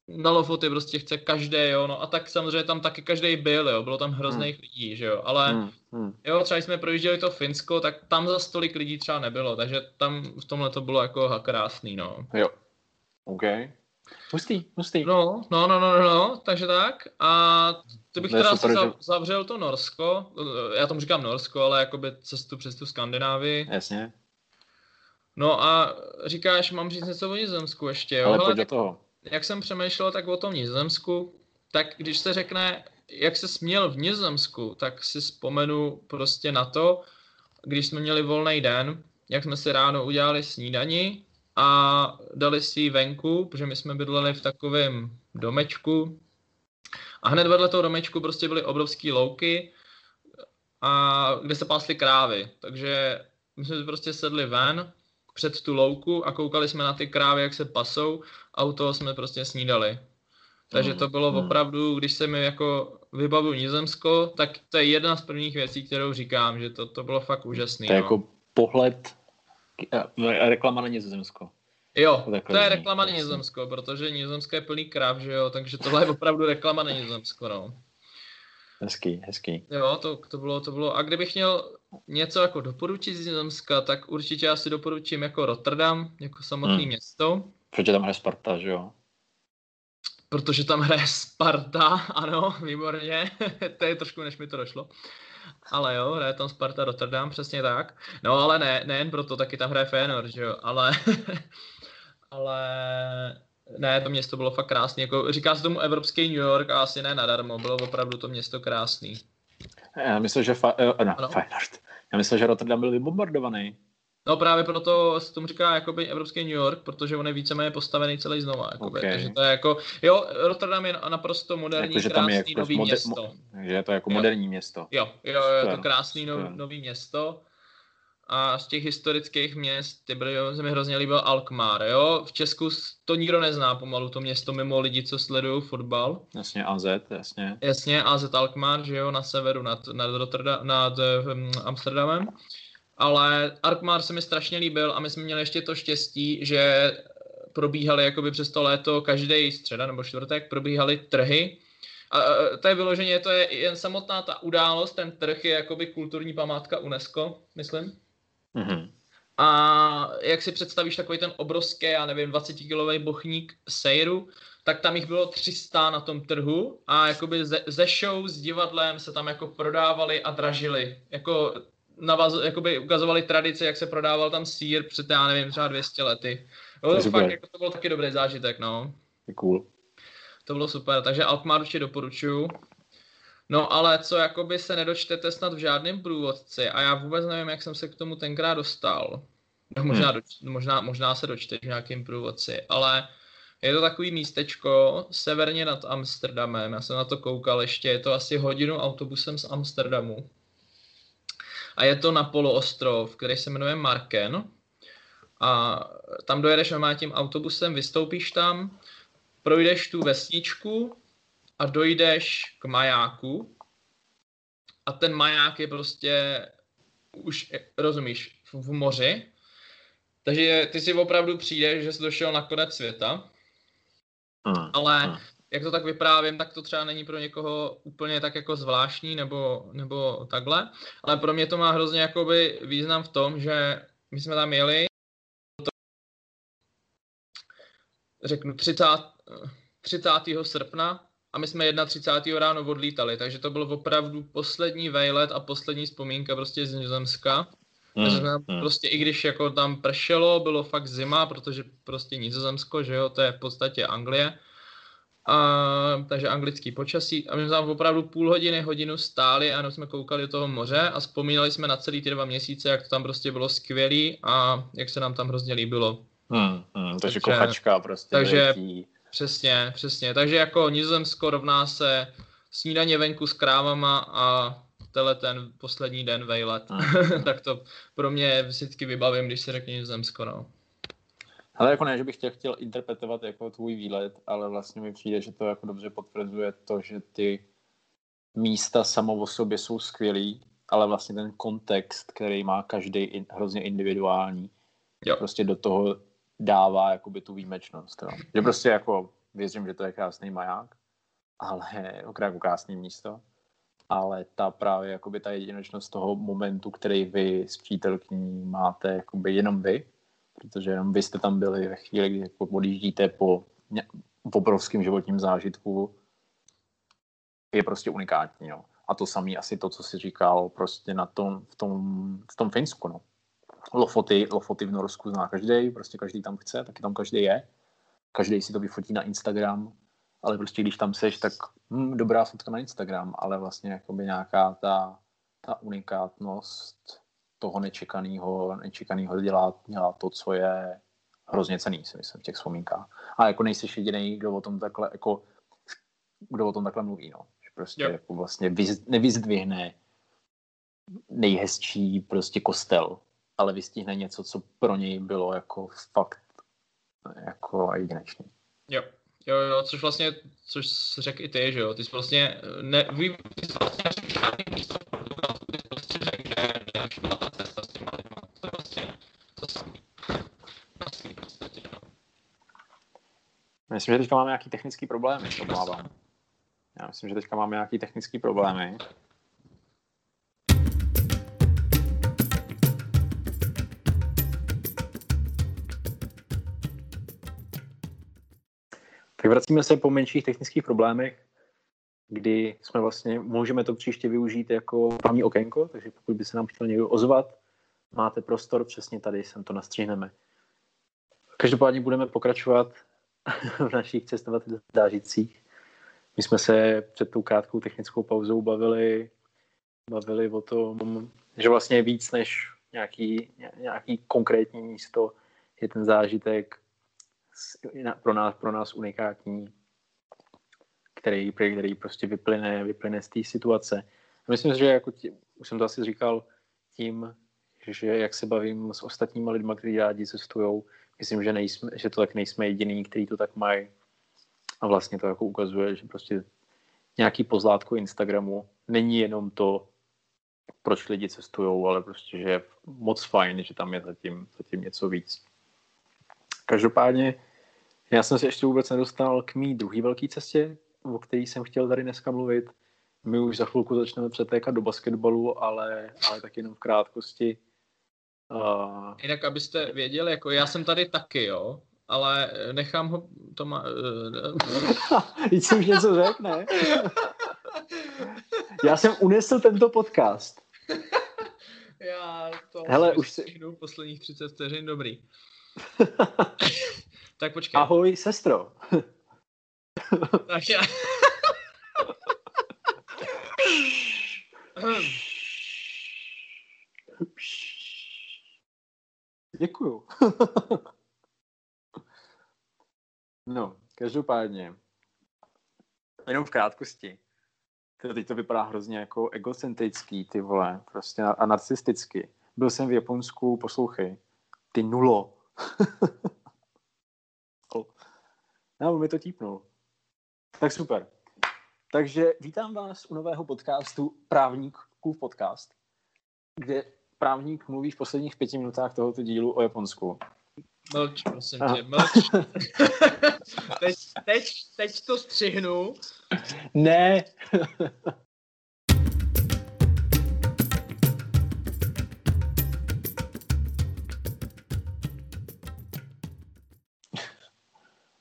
na Lofoty prostě chce každý, jo, no a tak samozřejmě tam taky každý byl, jo, bylo tam hrozných hmm. lidí, že jo, ale hmm. Hmm. jo, třeba jsme projížděli to Finsko, tak tam za stolik lidí třeba nebylo, takže tam v tomhle to bylo jako krásný, no. Jo, OK. Hustý, hustý. No, no, no, no, no, takže tak. A ty bych teda super, že... zavřel to Norsko, já tomu říkám Norsko, ale jakoby cestu přes tu Skandinávii. Jasně. No a říkáš, mám říct něco o Nizozemsku ještě, jo? Ale pojď do toho jak jsem přemýšlel tak o tom Nizozemsku, tak když se řekne, jak se směl v Nizozemsku, tak si vzpomenu prostě na to, když jsme měli volný den, jak jsme si ráno udělali snídani a dali si ji venku, protože my jsme bydleli v takovém domečku a hned vedle toho domečku prostě byly obrovské louky, a kde se pásly krávy. Takže my jsme prostě sedli ven před tu louku a koukali jsme na ty krávy, jak se pasou a u toho jsme prostě snídali. Takže to bylo hmm. opravdu, když se mi jako vybavu Nizozemsko, tak to je jedna z prvních věcí, kterou říkám, že to, to bylo fakt úžasný. To je no. jako pohled, reklama na Nizozemsko. Jo, to je reklama na Nizozemsko, protože Nizozemsko je plný kráv, že jo, takže tohle je opravdu reklama na Nizozemsko, no. Hezký, hezký. Jo, to, to, bylo, to bylo. A kdybych měl něco jako doporučit z Nizozemska, tak určitě asi doporučím jako Rotterdam, jako samotné hmm. město. Protože tam hraje Sparta, že jo? Protože tam hraje Sparta, [LAUGHS] ano, výborně. [LAUGHS] to je trošku, než mi to došlo. Ale jo, hraje tam Sparta Rotterdam, přesně tak. No ale ne, nejen proto, taky tam hraje Feyenoord, že jo, ale... [LAUGHS] ale ne, to město bylo fakt krásné. Jako, říká se tomu Evropský New York a asi ne nadarmo, bylo opravdu to město krásný. Já myslím, že fa- uh, no, Feyenoord. Já myslím, že Rotterdam byl vybombardovaný. No právě proto se tomu říká jakoby Evropský New York, protože on je víceméně postavený celý znova. Jakoby. Okay. Takže to je jako, jo, Rotterdam je naprosto moderní, jako, krásný jako nový moder- město. Mo- že je to jako jo. moderní město. Jo, jo, jo, je to krásný no, nový město. A z těch historických měst, ty byly, se mi hrozně líbil Alkmaar, jo. V Česku to nikdo nezná pomalu, to město mimo lidi, co sledují fotbal. Jasně, AZ, jasně. Jasně, AZ Alkmaar, že jo, na severu nad, nad, Rotterdam, nad um, Amsterdamem ale Arkmar se mi strašně líbil a my jsme měli ještě to štěstí, že probíhaly jakoby přes to léto každý středa nebo čtvrtek probíhaly trhy. A to je vyloženě, to je jen samotná ta událost, ten trh je jakoby kulturní památka UNESCO, myslím. Mm-hmm. A jak si představíš takový ten obrovský, já nevím, 20 kilový bochník sejru, tak tam jich bylo 300 na tom trhu a jakoby ze, ze show s divadlem se tam jako prodávali a dražili. Jako navaz, jakoby ukazovali tradice, jak se prodával tam sír před, já nevím, třeba 200 lety. Jo, to, fakt, jako, to byl taky dobrý zážitek, no. Je cool. To bylo super, takže Alkmaar určitě doporučuju. No ale co jakoby se nedočtete snad v žádném průvodci a já vůbec nevím, jak jsem se k tomu tenkrát dostal. No, možná, hmm. doč, možná, možná se dočteš v nějakém průvodci, ale je to takový místečko severně nad Amsterdamem, já jsem na to koukal ještě, je to asi hodinu autobusem z Amsterdamu a je to na poloostrov, který se jmenuje Marken. A tam dojedeš normálně tím autobusem, vystoupíš tam, projdeš tu vesničku a dojdeš k majáku. A ten maják je prostě už, rozumíš, v, moři, takže ty si opravdu přijdeš, že jsi došel na konec světa, hmm. ale hmm jak to tak vyprávím, tak to třeba není pro někoho úplně tak jako zvláštní nebo, nebo takhle, ale pro mě to má hrozně jakoby význam v tom, že my jsme tam jeli, řeknu 30, 30. srpna a my jsme 31. ráno odlítali, takže to byl opravdu poslední vejlet a poslední vzpomínka prostě z Nizozemska. Hmm, takže jsme hmm. prostě, i když jako tam pršelo, bylo fakt zima, protože prostě Nizozemsko, že jo, to je v podstatě Anglie, a, takže anglický počasí. A my jsme tam opravdu půl hodiny, hodinu stáli a jsme koukali do toho moře a vzpomínali jsme na celý ty dva měsíce, jak to tam prostě bylo skvělý a jak se nám tam hrozně líbilo. Hmm, hmm, takže, takže kochačka prostě. Takže letí. přesně, přesně. Takže jako Nizozemsko rovná se snídaně venku s krávama a tenhle ten poslední den vejlet. Hmm. [LAUGHS] tak to pro mě vždycky vybavím, když se řekne Nizozemsko, no. Ale jako ne, že bych tě chtěl interpretovat jako tvůj výlet, ale vlastně mi přijde, že to jako dobře potvrzuje to, že ty místa samo o sobě jsou skvělý, ale vlastně ten kontext, který má každý hrozně individuální, jo. prostě do toho dává jakoby tu výjimečnost. Jo. Že prostě jako věřím, že to je krásný maják, ale [LAUGHS] opravdu krásný místo, ale ta právě jakoby ta jedinečnost toho momentu, který vy s přítelkyní máte jakoby jenom vy, protože jenom vy jste tam byli ve chvíli, kdy jako odjíždíte po obrovském životním zážitku, je prostě unikátní. Jo. A to samé asi to, co si říkal prostě na tom, v, tom, v tom Finsku. No. Lofoty, lofoty v Norsku zná každý, prostě každý tam chce, taky tam každý je. Každý si to vyfotí na Instagram, ale prostě když tam seš, tak hm, dobrá fotka na Instagram, ale vlastně jakoby nějaká ta, ta unikátnost toho nečekaného, nečekaného dělá, dělá to, co je hrozně cený, si myslím, v těch vzpomínkách. A jako nejsi jediný, kdo o tom takhle, jako, kdo o tom takhle mluví, no. Že prostě yep. jako vlastně vyz, nevyzdvihne nejhezčí prostě kostel, ale vystihne něco, co pro něj bylo jako fakt jako jedinečný. Jo, jo, jo, což vlastně, což řekl i ty, že jo, ty jsi vlastně, ne, vy, ty jsi vlastně žádný místo byla ta cesta s těma lidma, to je vlastně to samé. Myslím, že teďka máme nějaký technický problémy, obávám. Já myslím, že teďka máme nějaký technický problémy. Tak vracíme se po menších technických problémech, kdy jsme vlastně, můžeme to příště využít jako právní okénko, takže pokud by se nám chtěl někdo ozvat, máte prostor, přesně tady sem to nastřihneme. Každopádně budeme pokračovat [LAUGHS] v našich cestovatelských dážicích. My jsme se před tou krátkou technickou pauzou bavili, bavili o tom, že vlastně víc než nějaký, nějaký konkrétní místo je ten zážitek pro nás, pro nás unikátní, který, který prostě vyplyne, vyplyne z té situace. A myslím, že jako tí, už jsem to asi říkal, tím, že jak se bavím s ostatníma lidmi, kteří rádi cestují, myslím, že, nejsme, že to tak nejsme jediný, kteří to tak mají. A vlastně to jako ukazuje, že prostě nějaký pozlátko Instagramu není jenom to, proč lidi cestují, ale prostě, že je moc fajn, že tam je zatím, zatím něco víc. Každopádně já jsem se ještě vůbec nedostal k mý druhé velké cestě, o který jsem chtěl tady dneska mluvit. My už za chvilku začneme přetékat do basketbalu, ale, ale tak jenom v krátkosti. Uh... Jinak, abyste věděli, jako já jsem tady taky, jo, ale nechám ho, to má... Víc už něco řekl, ne? já jsem unesl tento podcast. [LAUGHS] já to Hele, už si... posledních 30 vteřin, dobrý. [LAUGHS] tak počkej. Ahoj, sestro. Já... Děkuju. no, každopádně, jenom v krátkosti. Teď to vypadá hrozně jako egocentrický, ty vole, prostě a narcisticky. Byl jsem v Japonsku, poslouchej, ty nulo. [LAUGHS] no, mi to típnul. Tak super. Takže vítám vás u nového podcastu Právníků podcast, kde právník mluví v posledních pěti minutách tohoto dílu o Japonsku. Mlč, prosím tě, mlč. [LAUGHS] teď, teď, teď to střihnu. Ne.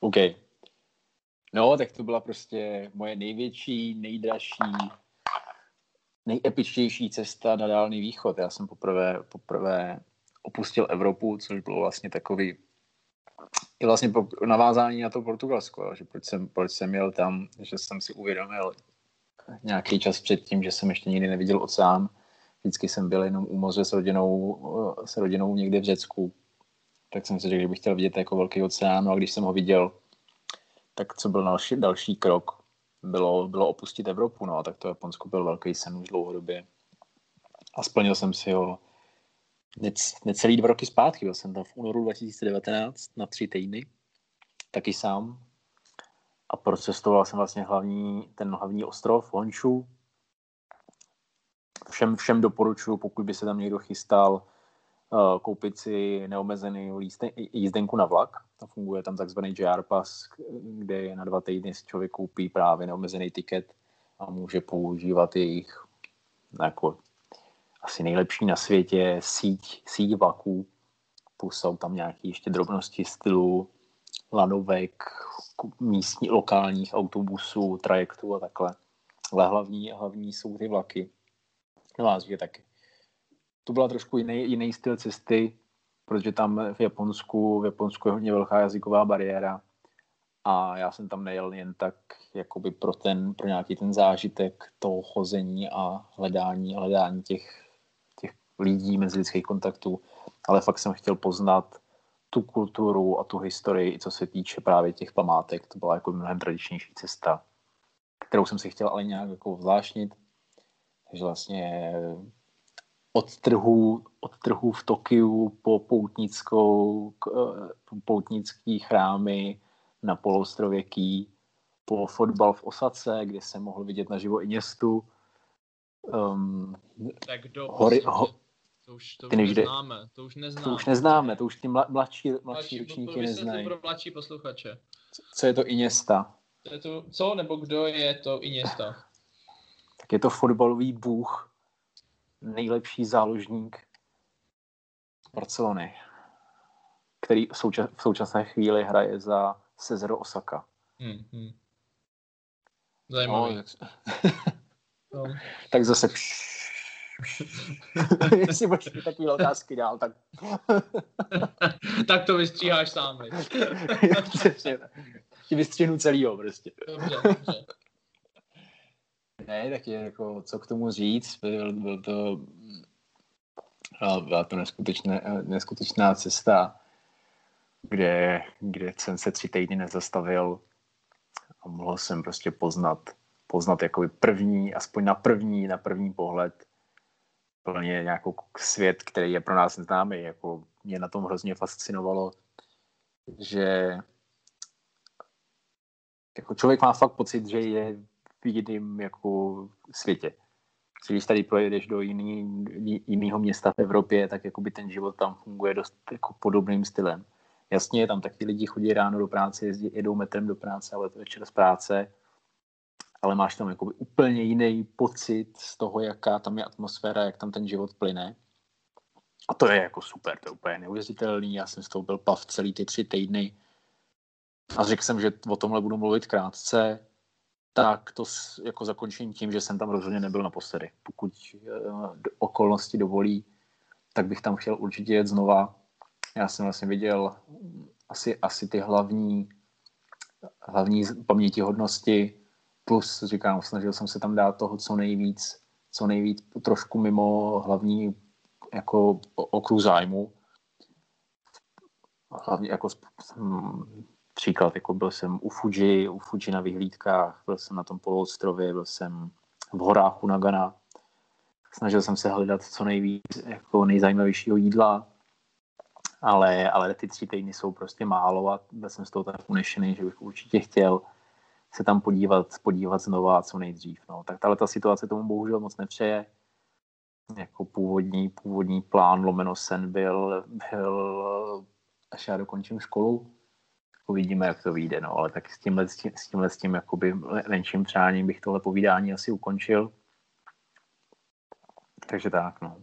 [LAUGHS] OK. No, tak to byla prostě moje největší, nejdražší, nejepičtější cesta na Dálný východ. Já jsem poprvé, poprvé opustil Evropu, což bylo vlastně takový i vlastně navázání na to Portugalsko, že proč jsem, proč jsem jel tam, že jsem si uvědomil nějaký čas předtím, že jsem ještě nikdy neviděl oceán. Vždycky jsem byl jenom u moře s rodinou, s rodinou někde v Řecku. Tak jsem si řekl, že bych chtěl vidět jako velký oceán. No a když jsem ho viděl, tak co byl další, další krok? Bylo, bylo opustit Evropu, no, tak to Japonsko byl velký sen už dlouhodobě. A splnil jsem si ho nec, necelý dva roky zpátky, byl jsem tam v únoru 2019 na tři týdny, taky sám. A procestoval jsem vlastně hlavní, ten hlavní ostrov Honču. Všem, všem doporučuji, pokud by se tam někdo chystal, koupit si neomezený jízdenku na vlak. To funguje tam takzvaný JR Pass, kde je na dva týdny si člověk koupí právě neomezený tiket a může používat jejich jako asi nejlepší na světě síť, síť vlaků, plus jsou tam nějaké ještě drobnosti stylu lanovek, místní, lokálních autobusů, trajektů a takhle. Ale hlavní, hlavní jsou ty vlaky. No že taky. To byla trošku jiný, jiný styl cesty, protože tam v Japonsku, v Japonsku je hodně velká jazyková bariéra a já jsem tam nejel jen tak jakoby pro ten, pro nějaký ten zážitek toho chození a hledání, hledání těch lidí, mezilidských kontaktů, ale fakt jsem chtěl poznat tu kulturu a tu historii, co se týče právě těch památek. To byla jako mnohem tradičnější cesta, kterou jsem si chtěl ale nějak jako zvláštnit. Takže vlastně od trhu, od trhu v Tokiu po poutnickou, eh, poutnický chrámy na poloostrově Ký, po fotbal v Osace, kde jsem mohl vidět naživo i městu. Um, tak kdo hory, ho, to už, to už neznáme, to už neznáme. To už neznáme, to už ty mladší, mladší, mladší ročníky neznají. pro mladší posluchače. Co je to Iniesta? To je to, co nebo kdo je to Iniesta? tak je to fotbalový bůh, nejlepší záložník Barcelony, který v, součas, v současné chvíli hraje za Cezero Osaka. Hmm, hmm. Zajímavý. No, no. [LAUGHS] tak zase pš, [LAUGHS] Jestli budeš mít takové otázky dál, tak... [LAUGHS] tak to vystříháš sám, Ti vystřihnu celýho prostě. Dobře, dobře. Ne, tak je jako, co k tomu říct, byl, byl to, byla to neskutečná, neskutečná cesta, kde, kde jsem se tři týdny nezastavil a mohl jsem prostě poznat, poznat jako první, aspoň na první, na první pohled, plně nějakou svět, který je pro nás neznámý. Jako mě na tom hrozně fascinovalo, že jako člověk má fakt pocit, že je v jiném jako světě. Když tady projedeš do jiný, jiného města v Evropě, tak jako by ten život tam funguje dost jako podobným stylem. Jasně, tam taky lidi chodí ráno do práce, jezdí, jedou metrem do práce, ale večer z práce ale máš tam jakoby úplně jiný pocit z toho, jaká tam je atmosféra, jak tam ten život plyne. A to je jako super, to je úplně neuvěřitelný. Já jsem z toho byl pav celý ty tři týdny a řekl jsem, že o tomhle budu mluvit krátce, tak to jako zakončím tím, že jsem tam rozhodně nebyl naposledy. Pokud uh, okolnosti dovolí, tak bych tam chtěl určitě jet znova. Já jsem vlastně viděl asi, asi ty hlavní, hlavní pamětihodnosti, plus říkám, snažil jsem se tam dát toho co nejvíc, co nejvíc trošku mimo hlavní jako okruh zájmu. Hlavně jako hm, příklad, jako byl jsem u Fuji, u Fuji na vyhlídkách, byl jsem na tom poloostrově, byl jsem v horách u Nagana. Snažil jsem se hledat co nejvíc jako nejzajímavějšího jídla, ale, ale ty tři týdny jsou prostě málo a byl jsem z toho tak unešený, že bych určitě chtěl se tam podívat, podívat znova co nejdřív. No. Tak tahle ta situace tomu bohužel moc nepřeje. Jako původní, původní plán lomeno sen byl, byl až já dokončím školu. Uvidíme, jak to vyjde, no, ale tak s tímhle, s, tím, s tímhle s tím jakoby menším přáním bych tohle povídání asi ukončil. Takže tak, no.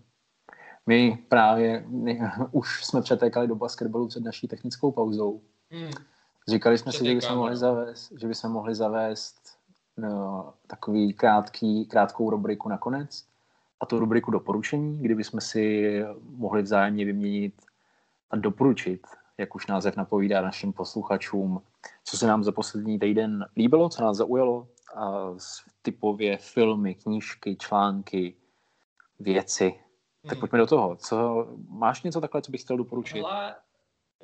My právě my, [LAUGHS] už jsme přetékali do basketbalu před naší technickou pauzou. Mm. Říkali jsme si, že bychom mohli zavést, že bychom mohli zavést no, takový krátký, krátkou rubriku nakonec a tu rubriku doporučení, kdy bychom si mohli vzájemně vyměnit a doporučit, jak už název napovídá našim posluchačům, co se nám za poslední týden líbilo, co nás zaujalo a typově filmy, knížky, články, věci. Tak hmm. pojďme do toho. Co, máš něco takhle, co bych chtěl doporučit? Ale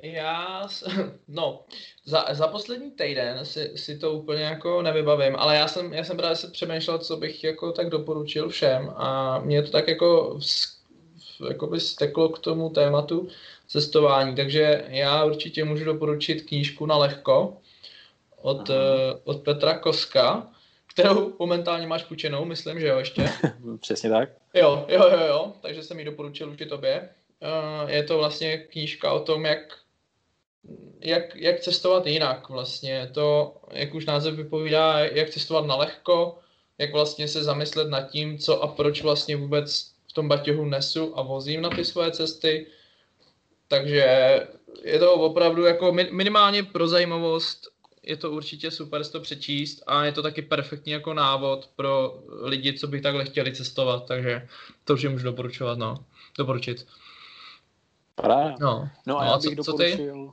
já, [LAUGHS] no, za, za poslední týden si, si to úplně jako nevybavím, ale já jsem, já jsem právě se přemýšlel, co bych jako tak doporučil všem a mě to tak jako jakoby steklo k tomu tématu cestování, takže já určitě můžu doporučit knížku na lehko od, uh, od Petra Koska, kterou momentálně máš půjčenou, myslím, že jo, ještě. [LAUGHS] Přesně tak. Jo, jo, jo, jo, takže jsem ji doporučil určitě tobě. Uh, je to vlastně knížka o tom, jak, jak, jak cestovat jinak vlastně. To, jak už název vypovídá, jak cestovat na lehko, jak vlastně se zamyslet nad tím, co a proč vlastně vůbec v tom baťohu nesu a vozím na ty svoje cesty. Takže je to opravdu jako minimálně pro zajímavost je to určitě super to přečíst a je to taky perfektní jako návod pro lidi, co by takhle chtěli cestovat, takže to už můžu doporučovat, no. Doporučit. Paráda. No. no a no já, bych co, doporučil,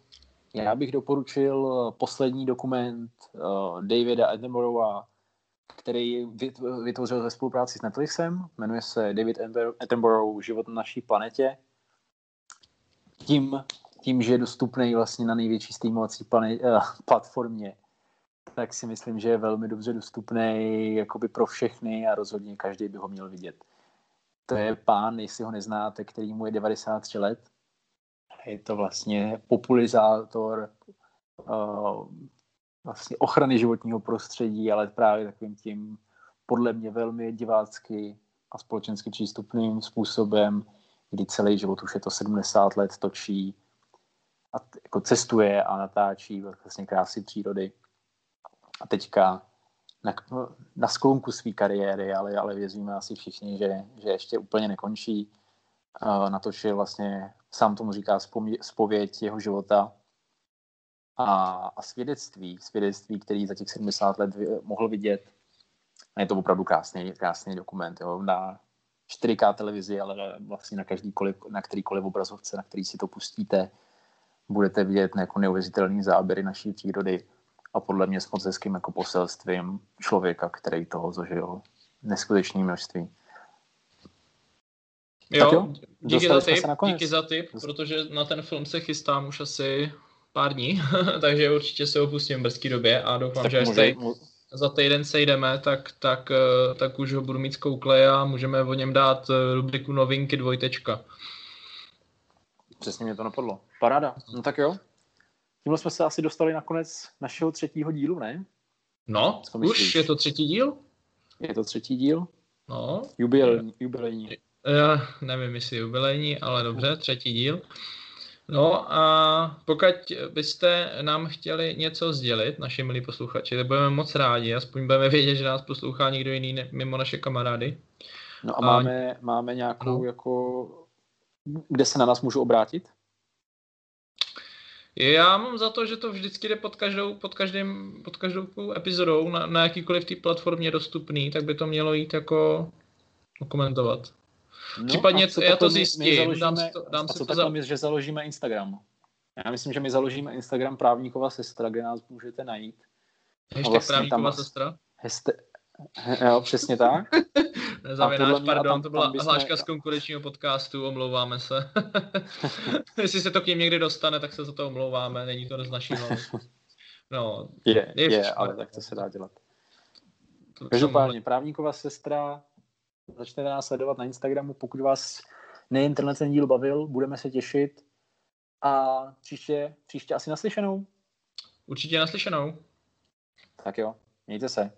co já bych doporučil poslední dokument uh, Davida Attenborougha, který vytvořil ve spolupráci s Netflixem. Jmenuje se David Attenborough Život na naší planetě. Tím tím, že je dostupný vlastně na největší streamovací uh, platformě, tak si myslím, že je velmi dobře dostupný jakoby pro všechny a rozhodně každý by ho měl vidět. To je pán, jestli ho neznáte, který mu je 93 let. Je to vlastně popularizátor uh, vlastně ochrany životního prostředí, ale právě takovým tím podle mě velmi divácky a společensky přístupným způsobem, kdy celý život už je to 70 let točí a jako cestuje a natáčí vlastně krásy přírody. A teďka na, na sklonku své kariéry, ale, ale věříme asi všichni, že, že ještě úplně nekončí. Uh, natočil vlastně, sám tomu říká, spověď jeho života a, a svědectví, svědectví, který za těch 70 let mohl vidět. A je to opravdu krásný, krásný dokument. Jo. Na 4K televizi, ale vlastně na, každýkoliv, na kterýkoliv obrazovce, na který si to pustíte, budete vidět jako neuvěřitelný záběry naší přírody a podle mě s moc hezkým jako poselstvím člověka, který toho zažil neskutečné množství. Jo, jo díky za tip, díky za tip, protože na ten film se chystám už asi pár dní, [LAUGHS] takže určitě se opustím v brzké době a doufám, tak že až může, za týden sejdeme, tak, tak, eh, tak už ho budu mít zkoukle a můžeme o něm dát eh, rubriku novinky dvojtečka. Přesně mě to napadlo. Paráda. No tak jo. Tímhle jsme se asi dostali na konec našeho třetího dílu, ne? No, už je to třetí díl? Je to třetí díl? No. Jubilejní. jubilejní. Já nevím, jestli jubilejní, ale dobře, třetí díl. No a pokud byste nám chtěli něco sdělit, naši milí posluchači, tak budeme moc rádi, aspoň budeme vědět, že nás poslouchá někdo jiný ne, mimo naše kamarády. No a, a máme, máme nějakou no. jako kde se na nás můžu obrátit? Já mám za to, že to vždycky jde pod každou, pod každým, pod každou epizodou na, na jakýkoliv té platformě dostupný, tak by to mělo jít jako komentovat. No, Případně já to zjistím, my založíme, dám si to, dám a co to za... my, že založíme Instagram? Já myslím, že my založíme Instagram Právníková sestra, kde nás můžete najít. Ještě vlastně Právníková sestra? Heste, jo, přesně tak. [LAUGHS] Zavináč, pardon, to byla hláška z konkurenčního podcastu, omlouváme se. [LAUGHS] Jestli se to k ním někdy dostane, tak se za to omlouváme, není to z naší No, je, je, je ale tak to se dá dělat. Každopádně, právníková sestra, začnete nás sledovat na Instagramu, pokud vás nejen tenhle ten díl bavil, budeme se těšit a příště, příště asi naslyšenou. Určitě naslyšenou. Tak jo, mějte se.